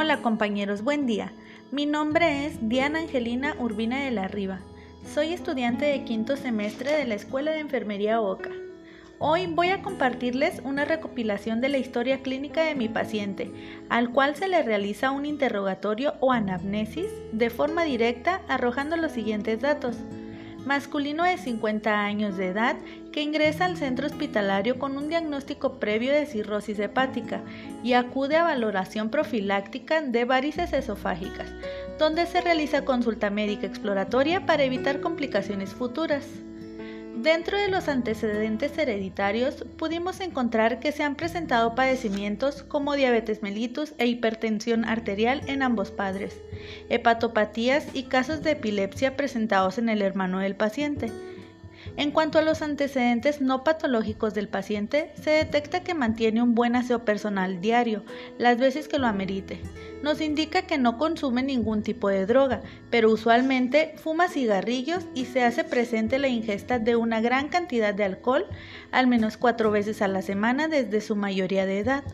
Hola compañeros, buen día. Mi nombre es Diana Angelina Urbina de la Riva. Soy estudiante de quinto semestre de la Escuela de Enfermería OCA. Hoy voy a compartirles una recopilación de la historia clínica de mi paciente, al cual se le realiza un interrogatorio o anamnesis de forma directa arrojando los siguientes datos masculino de 50 años de edad que ingresa al centro hospitalario con un diagnóstico previo de cirrosis hepática y acude a valoración profiláctica de varices esofágicas, donde se realiza consulta médica exploratoria para evitar complicaciones futuras. Dentro de los antecedentes hereditarios pudimos encontrar que se han presentado padecimientos como diabetes mellitus e hipertensión arterial en ambos padres, hepatopatías y casos de epilepsia presentados en el hermano del paciente. En cuanto a los antecedentes no patológicos del paciente, se detecta que mantiene un buen aseo personal diario, las veces que lo amerite. Nos indica que no consume ningún tipo de droga, pero usualmente fuma cigarrillos y se hace presente la ingesta de una gran cantidad de alcohol, al menos cuatro veces a la semana desde su mayoría de edad.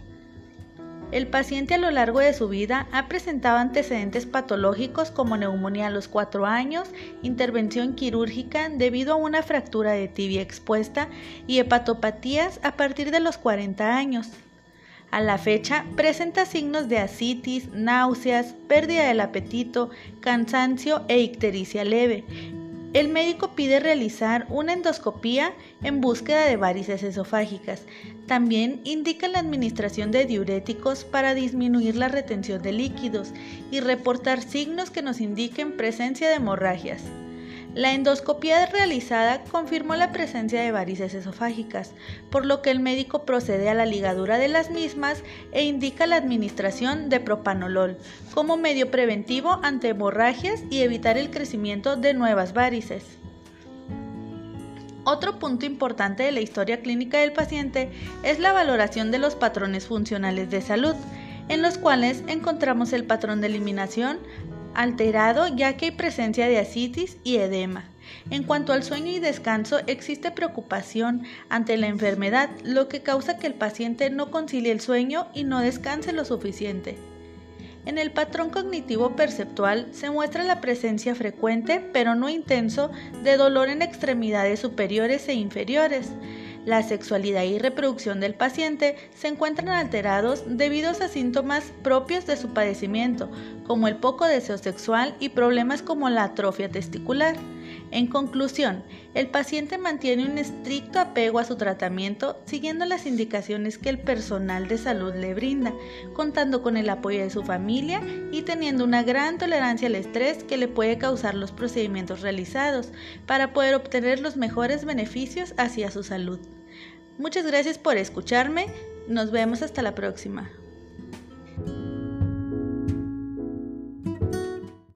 El paciente a lo largo de su vida ha presentado antecedentes patológicos como neumonía a los 4 años, intervención quirúrgica debido a una fractura de tibia expuesta y hepatopatías a partir de los 40 años. A la fecha presenta signos de asitis, náuseas, pérdida del apetito, cansancio e ictericia leve, el médico pide realizar una endoscopía en búsqueda de varices esofágicas. También indica la administración de diuréticos para disminuir la retención de líquidos y reportar signos que nos indiquen presencia de hemorragias. La endoscopía realizada confirmó la presencia de varices esofágicas, por lo que el médico procede a la ligadura de las mismas e indica la administración de propanolol como medio preventivo ante hemorragias y evitar el crecimiento de nuevas varices. Otro punto importante de la historia clínica del paciente es la valoración de los patrones funcionales de salud, en los cuales encontramos el patrón de eliminación, alterado ya que hay presencia de asitis y edema. En cuanto al sueño y descanso, existe preocupación ante la enfermedad, lo que causa que el paciente no concilie el sueño y no descanse lo suficiente. En el patrón cognitivo perceptual se muestra la presencia frecuente, pero no intenso, de dolor en extremidades superiores e inferiores, la sexualidad y reproducción del paciente se encuentran alterados debido a síntomas propios de su padecimiento, como el poco deseo sexual y problemas como la atrofia testicular. En conclusión, el paciente mantiene un estricto apego a su tratamiento siguiendo las indicaciones que el personal de salud le brinda, contando con el apoyo de su familia y teniendo una gran tolerancia al estrés que le puede causar los procedimientos realizados para poder obtener los mejores beneficios hacia su salud. Muchas gracias por escucharme. Nos vemos hasta la próxima.